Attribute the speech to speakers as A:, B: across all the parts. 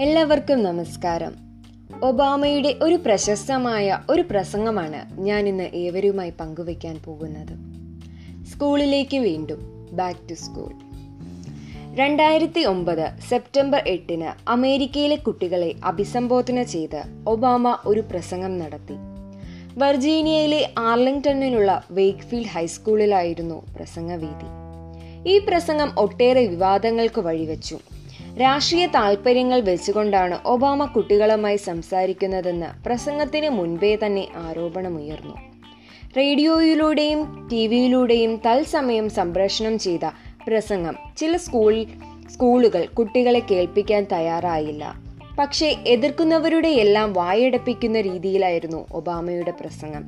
A: എല്ലാവർക്കും നമസ്കാരം. ഒബാമയുടെ ഒരു പ്രശസ്തമായ ഒരു പ്രസംഗമാണ് ഞാൻ ഇന്ന് ഏവരുമായി പങ്കുവയ്ക്കാൻ പോകുന്നത്. സ്കൂളിലേക്ക് വീണ്ടും ബാക്ക് ടു സ്കൂൾ രണ്ടായിരത്തി ഒമ്പത് സെപ്റ്റംബർ എട്ടിന് അമേരിക്കയിലെ കുട്ടികളെ അഭിസംബോധന ചെയ്ത് ഒബാമ ഒരു പ്രസംഗം നടത്തി. വെർജീനിയയിലെ ആർലിംഗ്ടണിലുള്ള വെയ്ക്ക്ഫീൽഡ് ഹൈസ്കൂളിലായിരുന്നു പ്രസംഗവേദി ഈ പ്രസംഗം ഒട്ടേറെ വിവാദങ്ങൾക്ക് വഴിവെച്ചു. രാഷ്ട്രീയ താൽപ്പര്യങ്ങൾ വെച്ചുകൊണ്ടാണ് ഒബാമ കുട്ടികളുമായി സംസാരിക്കുന്നതെന്ന് പ്രസംഗത്തിന് മുൻപേ തന്നെ ആരോപണമുയർന്നു. റേഡിയോയിലൂടെയും ടി വിയിലൂടെയും തത്സമയം സംപ്രേഷണം ചെയ്ത പ്രസംഗം ചില സ്കൂൾ സ്കൂളുകൾ കുട്ടികളെ കേൾപ്പിക്കാൻ തയ്യാറായില്ല. പക്ഷേ എതിർക്കുന്നവരുടെ എല്ലാം വായടപ്പിക്കുന്ന രീതിയിലായിരുന്നു ഒബാമയുടെ പ്രസംഗം.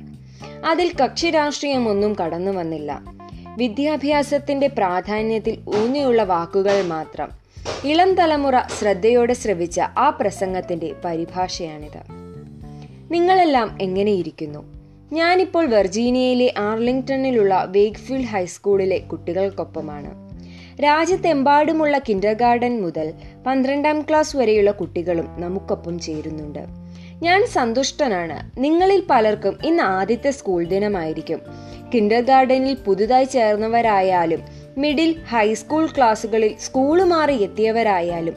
A: അതിൽ കക്ഷി രാഷ്ട്രീയമൊന്നും കടന്നു വന്നില്ല വിദ്യാഭ്യാസത്തിന്റെ പ്രാധാന്യത്തിൽ ഊന്നിയുള്ള വാക്കുകൾ മാത്രം. ഇളം തലമുറ ശ്രദ്ധയോടെ ശ്രവിച്ച ആ പ്രസംഗത്തിന്റെ പരിഭാഷയാണിത്. നിങ്ങളെല്ലാം എങ്ങനെയിരിക്കുന്നു? ഞാനിപ്പോൾ വെർജീനിയയിലെ ആർലിംഗ്ടണിലുള്ള വേഗ്ഫീൽഡ് ഹൈസ്കൂളിലെ കുട്ടികൾക്കൊപ്പമാണ്. രാജ്യത്തെമ്പാടുമുള്ള കിൻഡർ ഗാർഡൻ മുതൽ പന്ത്രണ്ടാം ക്ലാസ് വരെയുള്ള കുട്ടികളും നമുക്കൊപ്പം ചേരുന്നുണ്ട്. ഞാൻ സന്തുഷ്ടനാണ്. നിങ്ങളിൽ പലർക്കും ഇന്ന് ആദ്യത്തെ സ്കൂൾ ദിനമായിരിക്കും. കിൻഡർ ഗാർഡനിൽ പുതുതായി ചേർന്നവരായാലും മിഡിൽ ഹൈസ്കൂൾ ക്ലാസ്സുകളിൽ സ്കൂൾ മാറി എത്തിയവരായാലും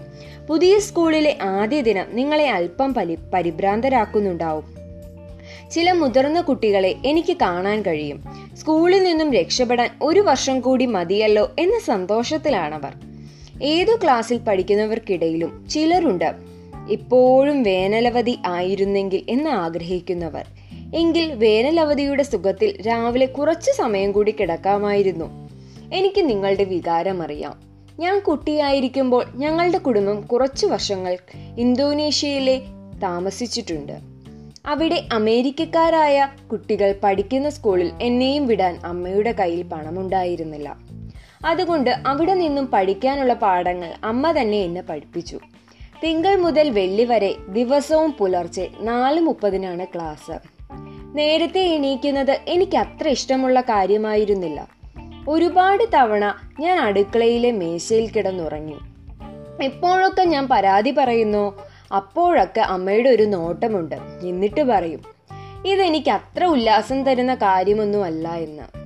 A: പുതിയ സ്കൂളിലെ ആദ്യ ദിനം നിങ്ങളെ അല്പം പരി പരിഭ്രാന്തരാക്കുന്നുണ്ടാവും. ചില മുതിർന്ന കുട്ടികളെ എനിക്ക് കാണാൻ കഴിയും. സ്കൂളിൽ നിന്നും രക്ഷപ്പെടാൻ ഒരു വർഷം കൂടി മതിയല്ലോ എന്ന സന്തോഷത്തിലാണവർ. ഏതു ക്ലാസ്സിൽ പഠിക്കുന്നവർക്കിടയിലും ചിലരുണ്ട്. ഇപ്പോഴും വേനലവധി ആയിരുന്നെങ്കിൽ എന്ന് ആഗ്രഹിക്കുന്നവർ. എങ്കിൽ വേനലവധിയുടെ സുഖത്തിൽ രാവിലെ കുറച്ചു സമയം കൂടി കിടക്കാമായിരുന്നു. എനിക്ക് നിങ്ങളുടെ വികാരമറിയാം ഞാൻ കുട്ടിയായിരിക്കുമ്പോൾ ഞങ്ങളുടെ കുടുംബം കുറച്ചു വർഷങ്ങൾ ഇന്തോനേഷ്യയിലെ താമസിച്ചിട്ടുണ്ട്. അവിടെ അമേരിക്കക്കാരായ കുട്ടികൾ പഠിക്കുന്ന സ്കൂളിൽ എന്നെയും വിടാൻ അമ്മയുടെ കയ്യിൽ പണമുണ്ടായിരുന്നില്ല. അതുകൊണ്ട് അവിടെ നിന്നും പഠിക്കാനുള്ള പാഠങ്ങൾ അമ്മ തന്നെ എന്നെ പഠിപ്പിച്ചു. തിങ്കൾ മുതൽ വെള്ളി വരെ ദിവസവും പുലർച്ചെ നാല് മുപ്പതിനാണ് ക്ലാസ്. നേരത്തെ എണീക്കുന്നത് എനിക്ക് അത്ര ഇഷ്ടമുള്ള കാര്യമായിരുന്നില്ല. ഒരുപാട് തവണ ഞാൻ അടുക്കളയിലെ മേശയിൽ കിടന്നുറങ്ങി. എപ്പോഴൊക്കെ ഞാൻ പരാതി പറയുന്നു അപ്പോഴൊക്കെ അമ്മയുടെ ഒരു നോട്ടമുണ്ട്. എന്നിട്ട് പറയും ഇതെനിക്ക് അത്ര ഉല്ലാസം തരുന്ന കാര്യമൊന്നുമല്ല എന്ന്.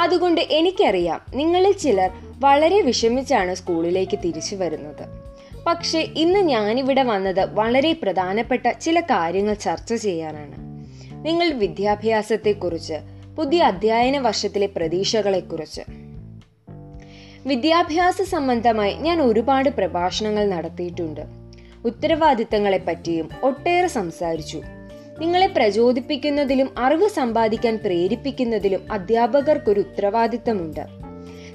A: അതുകൊണ്ട് എനിക്കറിയാം നിങ്ങളിൽ ചിലർ വളരെ വിഷമിച്ചാണ് സ്കൂളിലേക്ക് തിരിച്ചു വരുന്നത്. പക്ഷേ ഇന്ന് ഞാനിവിടെ വന്നത് വളരെ പ്രധാനപ്പെട്ട ചില കാര്യങ്ങൾ ചർച്ച ചെയ്യാനാണ്. നിങ്ങൾ വിദ്യാഭ്യാസത്തെക്കുറിച്ച് പുതിയ അധ്യയന വർഷത്തിലെ പ്രതീക്ഷകളെക്കുറിച്ച്. വിദ്യാഭ്യാസ സംബന്ധമായി ഞാൻ ഒരുപാട് പ്രഭാഷണങ്ങൾ നടത്തിയിട്ടുണ്ട്. ഉത്തരവാദിത്തങ്ങളെ പറ്റിയും ഒട്ടേറെ സംസാരിച്ചു. നിങ്ങളെ പ്രചോദിപ്പിക്കുന്നതിലും അറിവ് സമ്പാദിക്കാൻ പ്രേരിപ്പിക്കുന്നതിലും അധ്യാപകർക്കൊരു ഉത്തരവാദിത്തമുണ്ട്.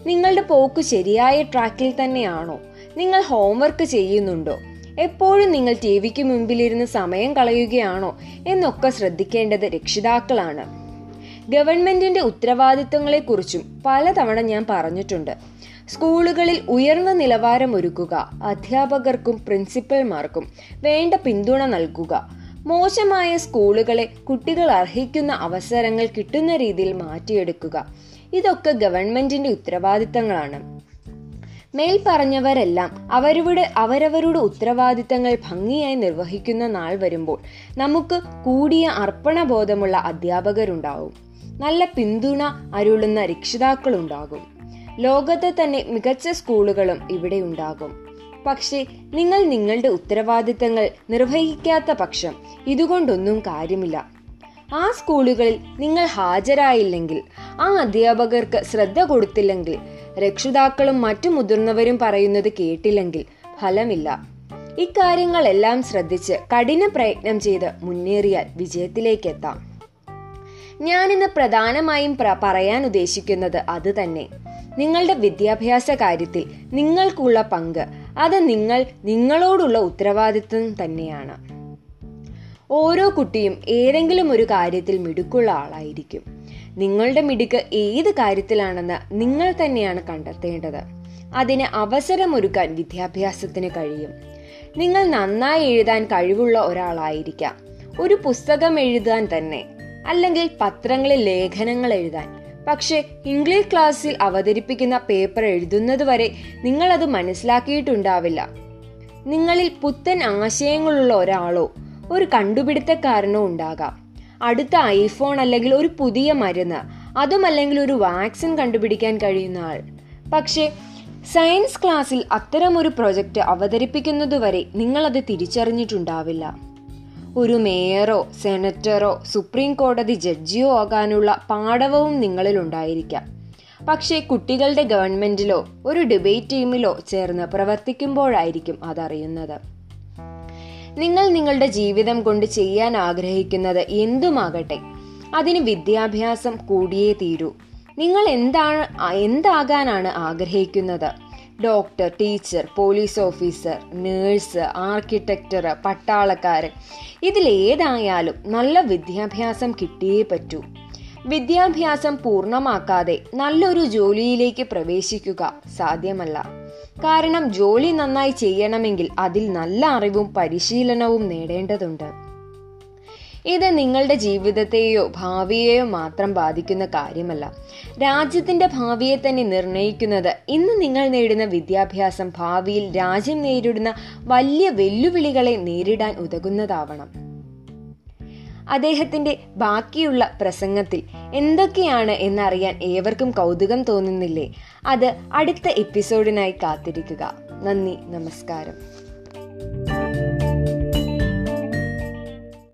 A: നിങ്ങളുടെ പോക്ക് ശരിയായ ട്രാക്കിൽ തന്നെയാണോ? നിങ്ങൾ ഹോംവർക്ക് ചെയ്യുന്നുണ്ടോ? എപ്പോഴും നിങ്ങൾ ടി വിക്ക് മുമ്പിലിരുന്ന് സമയം കളയുകയാണോ എന്നൊക്കെ ശ്രദ്ധിക്കേണ്ടത് രക്ഷിതാക്കളാണ്. ഗവൺമെന്റിന്റെ ഉത്തരവാദിത്തങ്ങളെക്കുറിച്ചും പലതവണ ഞാൻ പറഞ്ഞിട്ടുണ്ട്. സ്കൂളുകളിൽ ഉയർന്ന നിലവാരം ഒരുക്കുക അധ്യാപകർക്കും പ്രിൻസിപ്പൽമാർക്കും വേണ്ട പിന്തുണ നൽകുക മോശമായ സ്കൂളുകളെ കുട്ടികൾ അർഹിക്കുന്ന അവസരങ്ങൾ കിട്ടുന്ന രീതിയിൽ മാറ്റിയെടുക്കുക ഇതൊക്കെ ഗവൺമെന്റിന്റെ ഉത്തരവാദിത്തങ്ങളാണ്. മേൽ പറഞ്ഞവരെല്ലാം അവരുടെ അവരവരുടെ ഉത്തരവാദിത്തങ്ങൾ ഭംഗിയായി നിർവഹിക്കുന്ന നാൾ വരുമ്പോൾ നമുക്ക് കൂടിയ അർപ്പണബോധമുള്ള അധ്യാപകരുണ്ടാവും. നല്ല പിന്തുണ അരുളുന്ന രക്ഷിതാക്കളുണ്ടാകും. ലോകത്തെ തന്നെ മികച്ച സ്കൂളുകളും ഇവിടെ ഉണ്ടാകും. പക്ഷേ നിങ്ങൾ നിങ്ങളുടെ ഉത്തരവാദിത്തങ്ങൾ നിർവഹിക്കാത്ത പക്ഷം ഇതുകൊണ്ടൊന്നും കാര്യമില്ല. ആ സ്കൂളുകളിൽ നിങ്ങൾ ഹാജരായില്ലെങ്കിൽ ആ അധ്യാപകർക്ക് ശ്രദ്ധ കൊടുത്തില്ലെങ്കിൽ രക്ഷിതാക്കളും മറ്റു മുതിർന്നവരും പറയുന്നത് കേട്ടില്ലെങ്കിൽ ഫലമില്ല. ഇക്കാര്യങ്ങളെല്ലാം ശ്രദ്ധിച്ച് കഠിന പ്രയത്നം ചെയ്ത് മുന്നേറിയാൽ വിജയത്തിലേക്കെത്താം. ഞാനിന്ന് പ്രധാനമായും പറയാൻ ഉദ്ദേശിക്കുന്നത് അത് തന്നെ. നിങ്ങളുടെ വിദ്യാഭ്യാസ കാര്യത്തിൽ നിങ്ങൾക്കുള്ള പങ്ക് അത് നിങ്ങൾ നിങ്ങളോടുള്ള ഉത്തരവാദിത്വം തന്നെയാണ്. ഓരോ കുട്ടിയും ഏതെങ്കിലും ഒരു കാര്യത്തിൽ മിടുക്കുള്ള ആളായിരിക്കും. നിങ്ങളുടെ മിടുക്ക് ഏത് കാര്യത്തിലാണെന്ന് നിങ്ങൾ തന്നെയാണ് കണ്ടെത്തേണ്ടത്. അതിന് അവസരമൊരുക്കാൻ വിദ്യാഭ്യാസത്തിന് കഴിയും. നിങ്ങൾ നന്നായി എഴുതാൻ കഴിവുള്ള ഒരാളായിരിക്കാം. ഒരു പുസ്തകം എഴുതാൻ തന്നെ അല്ലെങ്കിൽ പത്രങ്ങളിൽ ലേഖനങ്ങൾ എഴുതാൻ. പക്ഷേ ഇംഗ്ലീഷ് ക്ലാസ്സിൽ അവതരിപ്പിക്കുന്ന പേപ്പർ എഴുതുന്നത് വരെ നിങ്ങളത് മനസ്സിലാക്കിയിട്ടുണ്ടാവില്ല. നിങ്ങളിൽ പുത്തൻ ആശയങ്ങളുള്ള ഒരാളോ ഒരു കണ്ടുപിടുത്തക്കാരനോ ഉണ്ടാകാം. അടുത്ത ഐഫോൺ അല്ലെങ്കിൽ ഒരു പുതിയ മരുന്ന് അതുമല്ലെങ്കിൽ ഒരു വാക്സിൻ കണ്ടുപിടിക്കാൻ കഴിയുന്ന ആൾ. പക്ഷേ സയൻസ് ക്ലാസ്സിൽ അത്തരമൊരു പ്രൊജക്റ്റ് അവതരിപ്പിക്കുന്നതുവരെ നിങ്ങളത് തിരിച്ചറിഞ്ഞിട്ടുണ്ടാവില്ല. ഒരു മേയറോ സെനറ്ററോ സുപ്രീം കോടതി ജഡ്ജിയോ ആകാനുള്ള പാടവവും നിങ്ങളിൽ ഉണ്ടായിരിക്കാം. പക്ഷേ കുട്ടികളുടെ ഗവൺമെന്റിലോ ഒരു ഡിബേറ്റ് ടീമിലോ ചേർന്ന് പ്രവർത്തിക്കുമ്പോഴായിരിക്കും അതറിയുന്നത്. നിങ്ങൾ നിങ്ങളുടെ ജീവിതം കൊണ്ട് ചെയ്യാൻ ആഗ്രഹിക്കുന്നത് എന്തുമാകട്ടെ അതിന് വിദ്യാഭ്യാസം കൂടിയേ തീരൂ. നിങ്ങൾ എന്താണ് എന്താകാനാണ് ആഗ്രഹിക്കുന്നത്? Doctor teacher police officer nurse architect പട്ടാളക്കാരൻ ഇതിലേതായാലും നല്ല വിദ്യാഭ്യാസം കിട്ടിയേ പറ്റൂ. വിദ്യാഭ്യാസം പൂർണമാക്കാതെ നല്ലൊരു ജോലിയിലേക്ക് പ്രവേശിക്കുക സാധ്യമല്ല. കാരണം ജോലി നന്നായി ചെയ്യണമെങ്കിൽ അതിൽ നല്ല അറിവും പരിശീലനവും നേടേണ്ടതുണ്ട്. ഇത് നിങ്ങളുടെ ജീവിതത്തെയോ ഭാവിയെയോ മാത്രം ബാധിക്കുന്ന കാര്യമല്ല. രാജ്യത്തിന്റെ ഭാവിയെ തന്നെ നിർണയിക്കുന്നത് ഇന്ന് നിങ്ങൾ നേടുന്ന വിദ്യാഭ്യാസം ഭാവിയിൽ രാജ്യം നേരിടുന്ന വലിയ വെല്ലുവിളികളെ നേരിടാൻ ഉതകുന്നതാവണം. അദ്ദേഹത്തിന്റെ ബാക്കിയുള്ള പ്രസംഗത്തിൽ എന്തൊക്കെയാണ് എന്നറിയാൻ ഏവർക്കും കൗതുകം തോന്നുന്നില്ലേ? അത് അടുത്ത എപ്പിസോഡിനായി കാത്തിരിക്കുക. നന്ദി നമസ്കാരം.